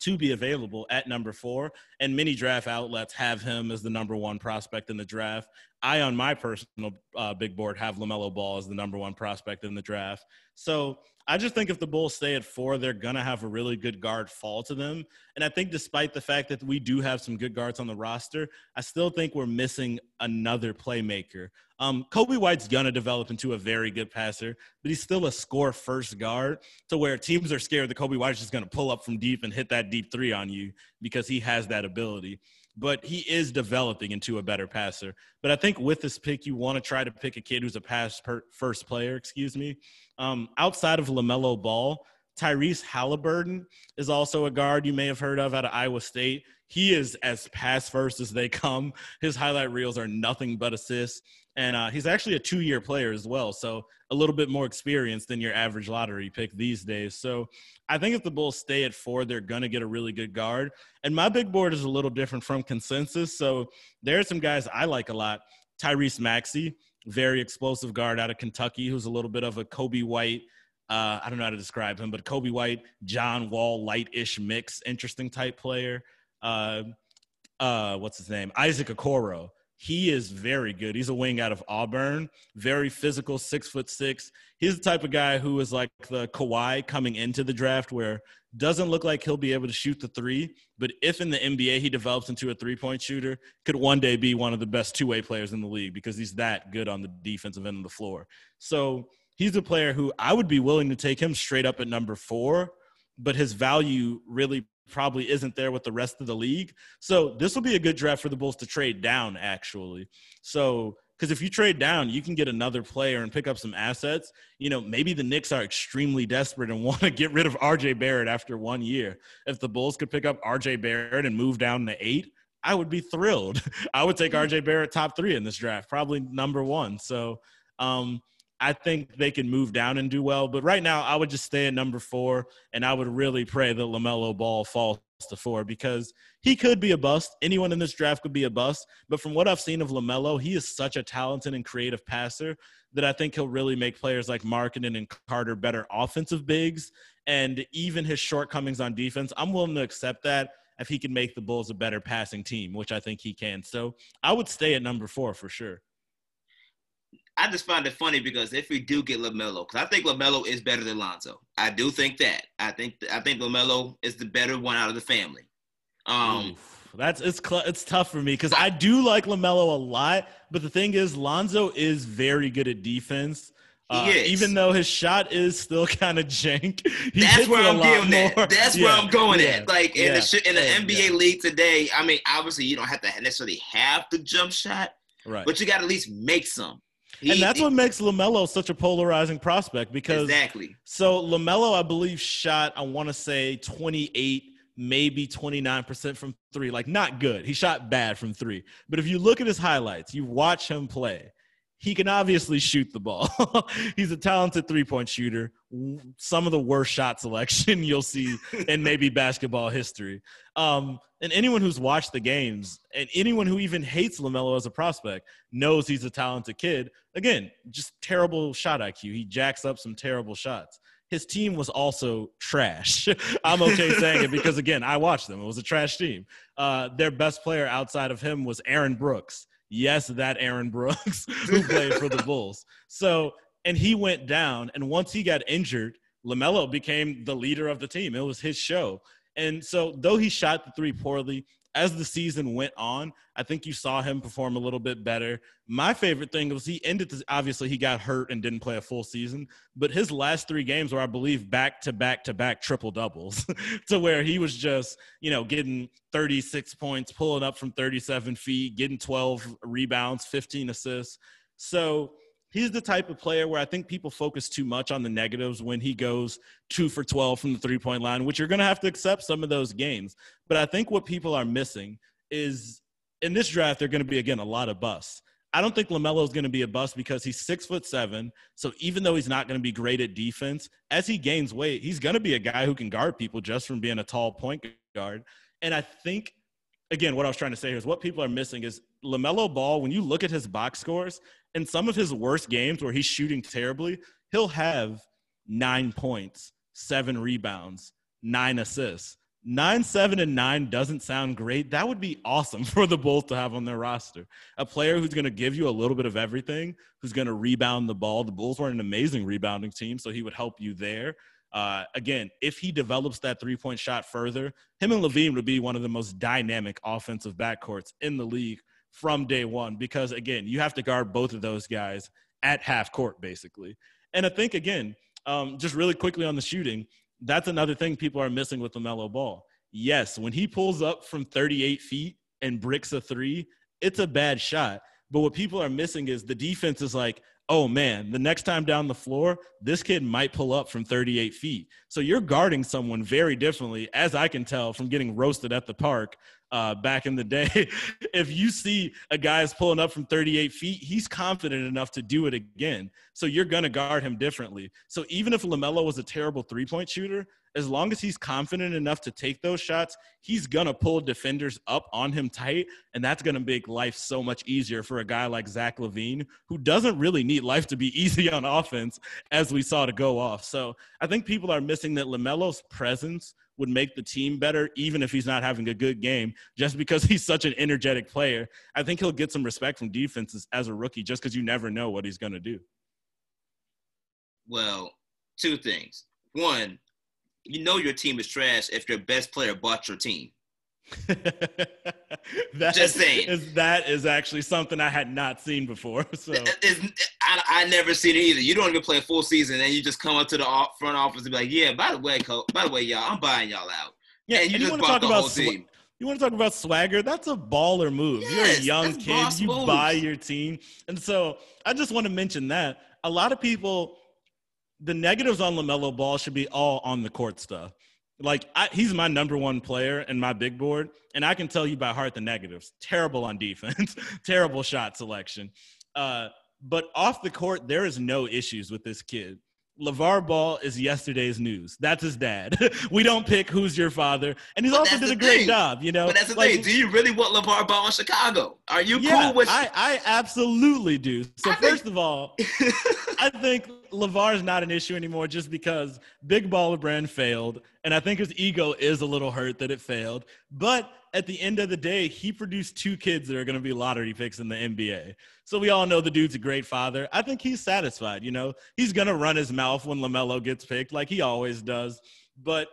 to be available at number four. And many draft outlets have him as the number one prospect in the draft. I, on my personal uh, big board, have LaMelo Ball as the number one prospect in the draft. So I just think if the Bulls stay at four, they're going to have a really good guard fall to them. And I think despite the fact that we do have some good guards on the roster, I still think we're missing another playmaker. Um, Coby White's going to develop into a very good passer, but he's still a score first guard to where teams are scared that Coby White's just going to pull up from deep and hit that deep three on you because he has that ability but he is developing into a better passer. But I think with this pick, you want to try to pick a kid who's a pass first player, excuse me. Um, outside of LaMelo Ball, Tyrese Halliburton is also a guard you may have heard of out of Iowa State. He is as pass first as they come. His highlight reels are nothing but assists. And uh, he's actually a two year player as well. So a little bit more experience than your average lottery pick these days. So I think if the Bulls stay at four, they're going to get a really good guard. And my big board is a little different from consensus. So there are some guys I like a lot. Tyrese Maxey, very explosive guard out of Kentucky, who's a little bit of a Coby White. Uh, I don't know how to describe him, but Coby White, John Wall, light-ish mix, interesting type player. Uh, uh, what's his name? Isaac Okoro, he is very good. He's a wing out of Auburn, very physical, six foot six. He's the type of guy who is like the Kawhi coming into the draft, where doesn't look like he'll be able to shoot the three, but if in the NBA he develops into a three point shooter, could one day be one of the best two way players in the league because he's that good on the defensive end of the floor. So he's a player who I would be willing to take him straight up at number four, but his value really probably isn't there with the rest of the league. So this will be a good draft for the Bulls to trade down, actually. So because if you trade down, you can get another player and pick up some assets. You know, maybe the Knicks are extremely desperate and want to get rid of RJ Barrett after one year. If the Bulls could pick up RJ Barrett and move down to eight, I would be thrilled. I would take RJ Barrett top three in this draft, probably number one. So um, I think they can move down and do well. But right now, I would just stay at number four, and I would really pray that LaMelo Ball falls to four because he could be a bust. Anyone in this draft could be a bust. But from what I've seen of LaMelo, he is such a talented and creative passer that I think he'll really make players like Markkanen and Carter better offensive bigs. And even his shortcomings on defense, I'm willing to accept that if he can make the Bulls a better passing team, which I think he can. So I would stay at number four for sure. I just find it funny because if we do get LaMelo, because I think LaMelo is better than Lonzo. I do think that. I think I think LaMelo is the better one out of the family. Um, Oof, that's it's cl- it's tough for me because I do like LaMelo a lot, but the thing is, Lonzo is very good at defense. Uh, even though his shot is still kind of jank, that's where I'm getting at. That's yeah. where I'm going yeah. at. Like in, yeah. the, in the NBA league today, I mean, obviously you don't have to necessarily have the jump shot, right? But you got to at least make some. He, and that's he, what makes LaMelo such a polarizing prospect because exactly. So LaMelo, I believe, shot I want to say 28 maybe 29% from three. Like, not good. He shot bad from three. But if you look at his highlights, you watch him play, he can obviously shoot the ball. He's a talented three point shooter. Some of the worst shot selection you'll see in maybe basketball history. Um, and anyone who's watched the games and anyone who even hates LaMelo as a prospect knows he's a talented kid. Again, just terrible shot IQ. He jacks up some terrible shots his team was also trash. I'm okay saying it because again, I watched them. It was a trash team. Uh, their best player outside of him was Aaron Brooks. Yes, that Aaron Brooks who played for the Bulls. So, and he went down, and once he got injured, LaMelo became the leader of the team. It was his show. And so, though he shot the three poorly, as the season went on, I think you saw him perform a little bit better. My favorite thing was he ended this, obviously he got hurt and didn't play a full season, but his last three games were, I believe, back to back to back triple doubles to where he was just, you know, getting 36 points, pulling up from 37 feet, getting 12 rebounds, 15 assists. So he's the type of player where I think people focus too much on the negatives when he goes two for 12 from the three point line, which you're going to have to accept some of those games. But I think what people are missing is in this draft, they're going to be, again, a lot of busts. I don't think LaMelo is going to be a bust because he's six foot seven. So even though he's not going to be great at defense, as he gains weight, he's going to be a guy who can guard people just from being a tall point guard. And I think, again, what I was trying to say here is what people are missing is LaMelo Ball, when you look at his box scores, in some of his worst games where he's shooting terribly, he'll have nine points, seven rebounds, nine assists. Nine, seven, and nine doesn't sound great. That would be awesome for the Bulls to have on their roster. A player who's going to give you a little bit of everything, who's going to rebound the ball. The Bulls were an amazing rebounding team, so he would help you there. Uh, again, if he develops that three point shot further, him and LaVine would be one of the most dynamic offensive backcourts in the league from day one because again, you have to guard both of those guys at half court basically. And I think again, um, just really quickly on the shooting, that's another thing people are missing with LaMelo Ball. Yes, when he pulls up from 38 feet and bricks a three, it's a bad shot. But what people are missing is the defense is like, oh man, the next time down the floor, this kid might pull up from 38 feet. So you're guarding someone very differently, as I can tell from getting roasted at the park uh, back in the day. if you see a guy is pulling up from 38 feet, he's confident enough to do it again. So you're going to guard him differently. So even if LaMelo was a terrible three point shooter, as long as he's confident enough to take those shots, he's going to pull defenders up on him tight. And that's going to make life so much easier for a guy like Zach LaVine, who doesn't really need life to be easy on offense, as we saw to go off. So I think people are missing that LaMelo's presence would make the team better, even if he's not having a good game, just because he's such an energetic player. I think he'll get some respect from defenses as a rookie just because you never know what he's going to do. Well, two things. One, you know your team is trash if your best player bought your team. that Just saying. Is, that is actually something I had not seen before. So I, I never seen it either. You don't even play a full season, and you just come up to the front office and be like, "Yeah, by the way, coach, by the way, y'all, I'm buying y'all out." Yeah, and you and just you bought the whole sw- team. You want to talk about swagger? That's a baller move. Yes, You're a young kid. You moves. buy your team, and so I just want to mention that a lot of people the negatives on LaMelo Ball should be all on the court stuff. Like I, he's my number one player in my big board, and I can tell you by heart the negatives. Terrible on defense, terrible shot selection. Uh, but off the court, there is no issues with this kid. LaVar Ball is yesterday's news. That's his dad. we don't pick who's your father. And he's but also did a great job, you know. But that's the like, thing. Do you really want LaVar Ball in Chicago? Are you yeah, cool with I, I absolutely do. So I first think... of all, I think LaVar is not an issue anymore just because Big Baller Brand failed. And I think his ego is a little hurt that it failed. But at the end of the day, he produced two kids that are going to be lottery picks in the NBA. So we all know the dude's a great father. I think he's satisfied. You know, he's going to run his mouth when LaMelo gets picked, like he always does. But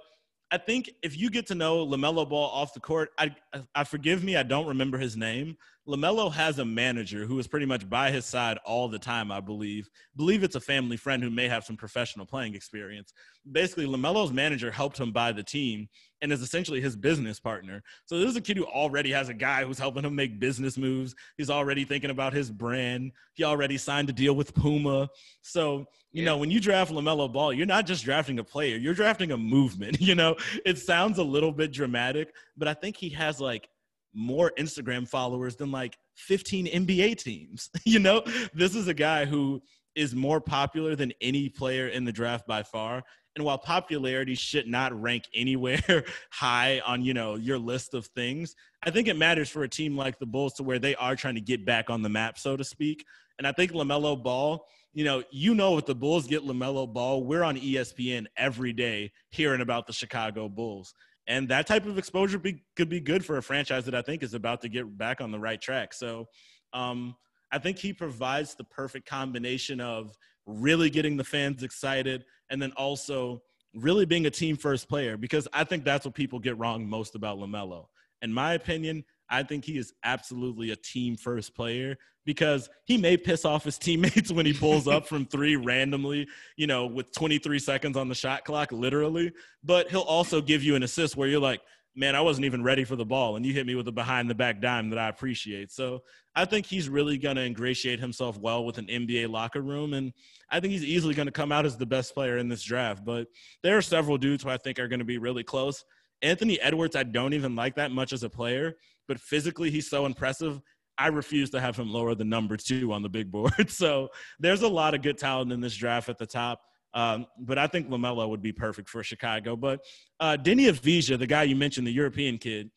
I think if you get to know LaMelo Ball off the court, I, I forgive me, I don't remember his name, LaMelo has a manager who is pretty much by his side all the time, I believe. believe it's a family friend who may have some professional playing experience. Basically, LaMelo's manager helped him buy the team and is essentially his business partner. So this is a kid who already has a guy who's helping him make business moves. He's already thinking about his brand. He already signed a deal with Puma. So, you yeah. know, when you draft LaMelo Ball, you're not just drafting a player, you're drafting a movement. You know, it sounds a little bit dramatic, but I think he has like more Instagram followers than like 15 NBA teams. you know, this is a guy who is more popular than any player in the draft by far. And while popularity should not rank anywhere high on, you know, your list of things, I think it matters for a team like the Bulls to where they are trying to get back on the map, so to speak. And I think LaMelo Ball, you know, you know if the Bulls get LaMelo Ball, we're on ESPN every day hearing about the Chicago Bulls. And that type of exposure be, could be good for a franchise that I think is about to get back on the right track. So um, I think he provides the perfect combination of really getting the fans excited and then also really being a team first player because I think that's what people get wrong most about LaMelo. In my opinion, I think he is absolutely a team first player because he may piss off his teammates when he pulls up from three randomly, you know, with 23 seconds on the shot clock, literally. But he'll also give you an assist where you're like, man, I wasn't even ready for the ball. And you hit me with a behind the back dime that I appreciate. So I think he's really going to ingratiate himself well with an NBA locker room. And I think he's easily going to come out as the best player in this draft. But there are several dudes who I think are going to be really close. Anthony Edwards, I don't even like that much as a player, but physically he's so impressive. I refuse to have him lower the number two on the big board. So there's a lot of good talent in this draft at the top. Um, but I think LaMelo would be perfect for Chicago. But uh, Deni Avdija, the guy you mentioned, the European kid,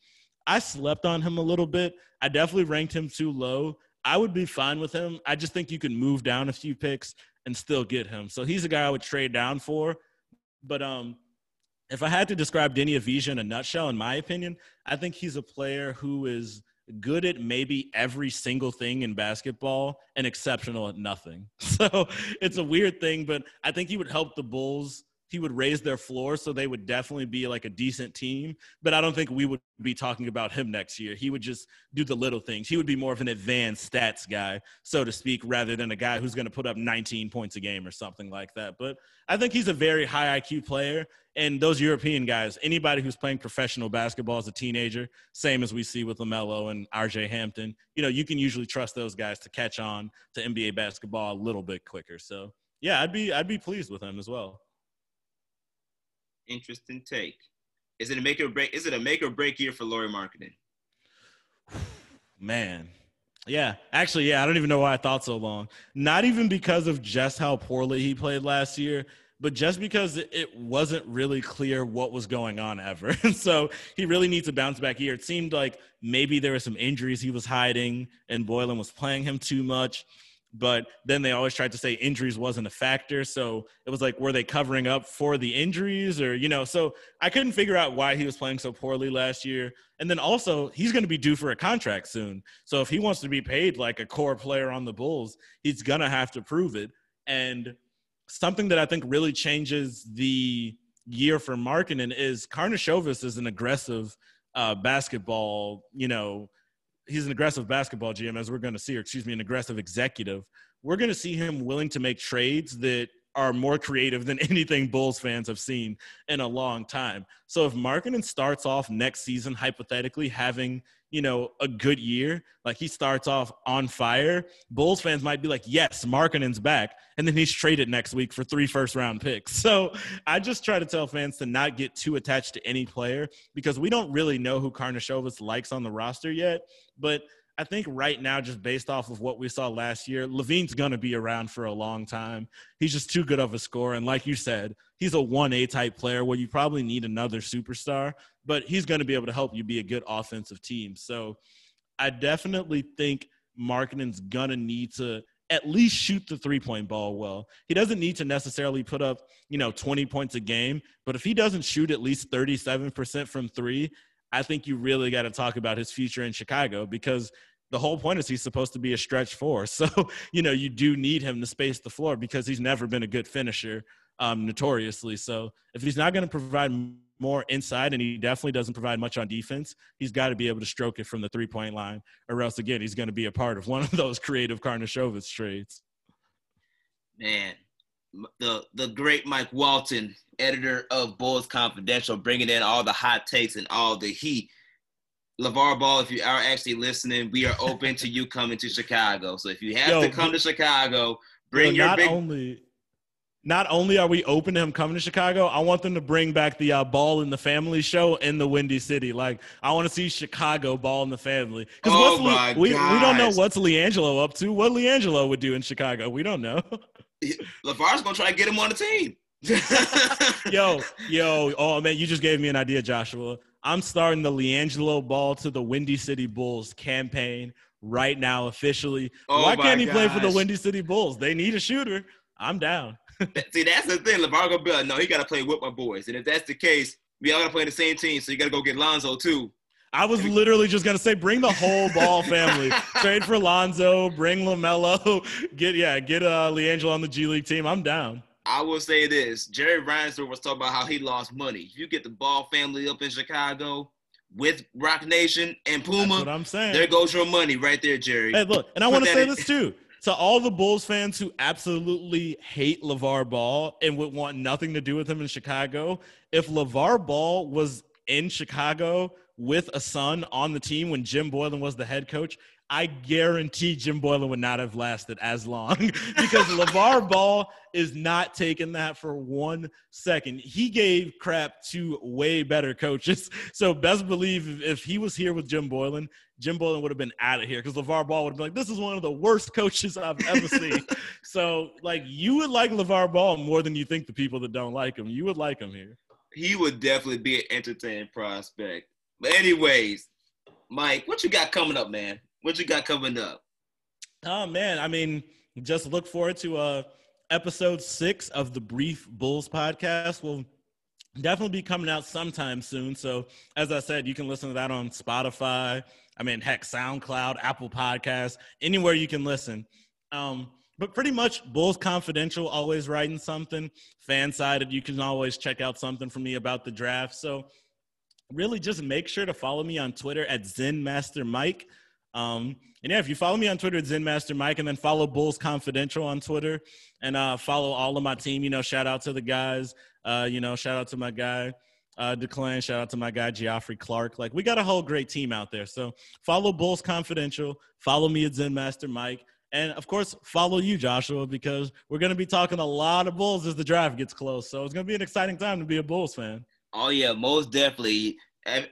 I slept on him a little bit. I definitely ranked him too low. I would be fine with him. I just think you can move down a few picks and still get him. So he's a guy I would trade down for. But um, if I had to describe Deni Avdija in a nutshell, in my opinion, I think he's a player who is good at maybe every single thing in basketball and exceptional at nothing. So it's a weird thing, but I think he would help the Bulls he would raise their floor so they would definitely be like a decent team. But I don't think we would be talking about him next year. He would just do the little things. He would be more of an advanced stats guy, so to speak, rather than a guy who's going to put up 19 points a game or something like that. But I think he's a very high IQ player. And those European guys, anybody who's playing professional basketball as a teenager, same as we see with LaMelo and RJ Hampton, you know, you can usually trust those guys to catch on to NBA basketball a little bit quicker. So, yeah, I'd be I'd be pleased with him as well interesting take. Is it a make or break? Is it a make or break year for Lauri Markkanen? Man, yeah, actually, yeah. I don't even know why I thought so long. Not even because of just how poorly he played last year, but just because it wasn't really clear what was going on ever. so he really needs a bounce back year. It seemed like maybe there were some injuries he was hiding, and Boylen was playing him too much but then they always tried to say injuries wasn't a factor. So it was like were they covering up for the injuries or you know so i couldn't figure out why he was playing so poorly last year. And then also he's going to be due for a contract soon. So if he wants to be paid like a core player on the bulls he's going to have to prove it. And something that i think really changes the year for Markkanen is Karnisovas is an aggressive uh, basketball you know he's an aggressive basketball GM, as we're going to see, or excuse me, an aggressive executive. We're going to see him willing to make trades that are more creative than anything Bulls fans have seen in a long time. So if Markkanen starts off next season, hypothetically having you know a good year, like he starts off on fire, Bulls fans might be like, "Yes, Markkanen's back," and then he's traded next week for three first round picks. So I just try to tell fans to not get too attached to any player because we don't really know who Karnisovas likes on the roster yet, but I think right now, just based off of what we saw last year, LaVine's going to be around for a long time. He's just too good of a scorer. And like you said, he's a 1A type player where you probably need another superstar, but he's going to be able to help you be a good offensive team. So I definitely think Markkanen's going to need to at least shoot the three point ball well. He doesn't need to necessarily put up, you know, 20 points a game, but if he doesn't shoot at least 37% from three, I think you really got to talk about his future in Chicago because the whole point is he's supposed to be a stretch four. So, you know, you do need him to space the floor because he's never been a good finisher, um, notoriously. So, if he's not going to provide more inside, and he definitely doesn't provide much on defense. He's got to be able to stroke it from the three point line, or else again he's going to be a part of one of those creative Karnisovas trades. Man, the the great Mike Walton, editor of Bulls Confidential, bringing in all the hot takes and all the heat. LaVar Ball, if you are actually listening, we are open to you coming to Chicago. So if you have Yo, to come to Chicago, bring your not big. Only, not only are we open to him coming to Chicago, I want them to bring back the uh, Ball in the Family show in the Windy City. Like, I want to see Chicago Ball in the Family. Because oh my we, we don't know what's LiAngelo up to. What LiAngelo would do in Chicago, we don't know. LaVar's gonna try to get him on the team. yo, yo, oh man, you just gave me an idea, Joshua. I'm starting the LiAngelo Ball to the Windy City Bulls campaign right now officially. Oh Why can't he gosh. play for the Windy City Bulls? They need a shooter. I'm down. See, that's the thing. LaVar gonna be like, no, he got to play with my boys. And if that's the case, we all got to play in the same team. So you got to go get Lonzo too. I was literally just gonna say, bring the whole ball family. Trade for Lonzo, bring LaMelo, get yeah, get uh LiAngelo on the G League team. I'm down. I will say this: Jerry Reinsdorf was talking about how he lost money. You get the Ball family up in Chicago with Roc Nation and Puma, What I'm saying. There goes your money right there, Jerry. Hey, look, and I want to say in- this too to all the Bulls fans who absolutely hate LaVar Ball and would want nothing to do with him in Chicago, if LaVar Ball was in Chicago with a son on the team when Jim Boylen was the head coach, I guarantee Jim Boylen would not have lasted as long because LaVar Ball is not taking that for one second. He gave crap to way better coaches. So best believe if he was here with Jim Boylen, Jim Boylen would have been out of here because LaVar Ball would have been like, this is one of the worst coaches I've ever seen. so like you would like LaVar Ball more than you think the people that don't like him. You would like him here. He would definitely be an entertaining prospect. But anyways, Mike, what you got coming up, man? What you got coming up? Oh man, I mean, just look forward to uh episode six of the Brief Bulls podcast. Will definitely be coming out sometime soon. So as I said, you can listen to that on Spotify. I mean, heck, SoundCloud, Apple Podcasts, anywhere you can listen. Um, but pretty much Bulls Confidential, always writing something. Fansided, you can always check out something from me about the draft. So really just make sure to follow me on Twitter at Zen Master Mike. Um, and yeah, if you follow me on Twitter, Zen Master Mike, and then follow Bulls Confidential on Twitter, and uh, follow all of my team. You know, shout out to the guys. Uh, you know, shout out to my guy uh, Declan. Shout out to my guy Geoffrey Clark. Like we got a whole great team out there. So follow Bulls Confidential. Follow me at Zen Master Mike. And of course, follow you, Joshua, because we're going to be talking a lot of Bulls as the draft gets close. So it's going to be an exciting time to be a Bulls fan. Oh yeah, most definitely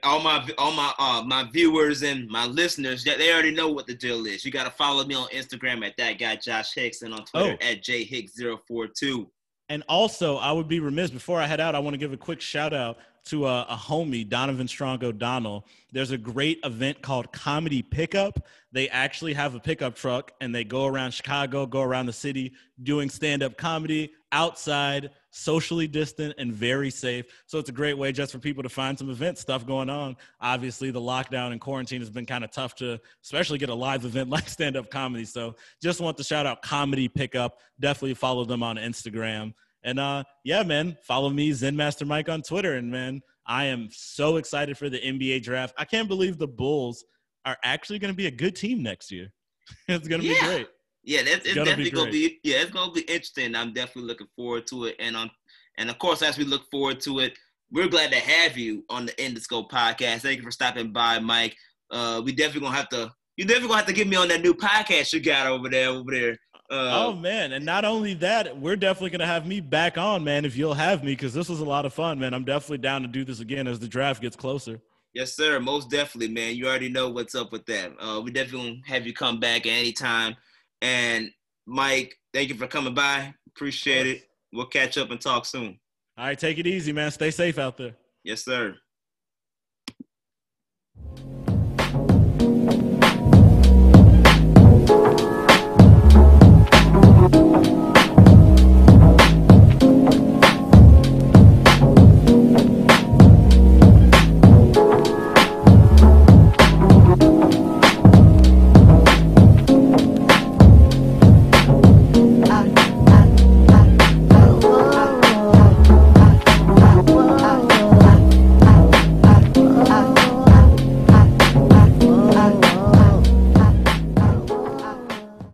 all my all my uh my viewers and my listeners they already know what the deal is. You got to follow me on Instagram at that guy Josh Hicks and on Twitter oh. at jhicks042. And also, I would be remiss before I head out. I want to give a quick shout out to a, a, homie, Donovan Strong O'Donnell. There's a great event called Comedy Pickup. They actually have a pickup truck and they go around Chicago, go around the city doing stand up comedy outside, socially distant, and very safe. So it's a great way just for people to find some event stuff going on. Obviously, the lockdown and quarantine has been kind of tough to, especially get a live event like stand up comedy. So just want to shout out Comedy Pickup. Definitely follow them on Instagram. And uh, yeah, man, follow me, Zen Master Mike on Twitter. And man, I am so excited for the NBA draft. I can't believe the Bulls are actually going to be a good team next year. it's going to yeah. be great. Yeah, that's it's, definitely gonna be yeah, it's gonna be interesting. I'm definitely looking forward to it. And um and of course as we look forward to it, we're glad to have you on the Endoscope podcast. Thank you for stopping by, Mike. Uh we definitely gonna have to you definitely gonna have to get me on that new podcast you got over there over there. Uh, oh man, and not only that, we're definitely gonna have me back on, man. If you'll have me, because this was a lot of fun, man. I'm definitely down to do this again as the draft gets closer. Yes, sir. Most definitely, man. You already know what's up with that. Uh, we definitely have you come back at any time. And Mike, thank you for coming by. Appreciate it. We'll catch up and talk soon. All right, take it easy, man. Stay safe out there. Yes, sir.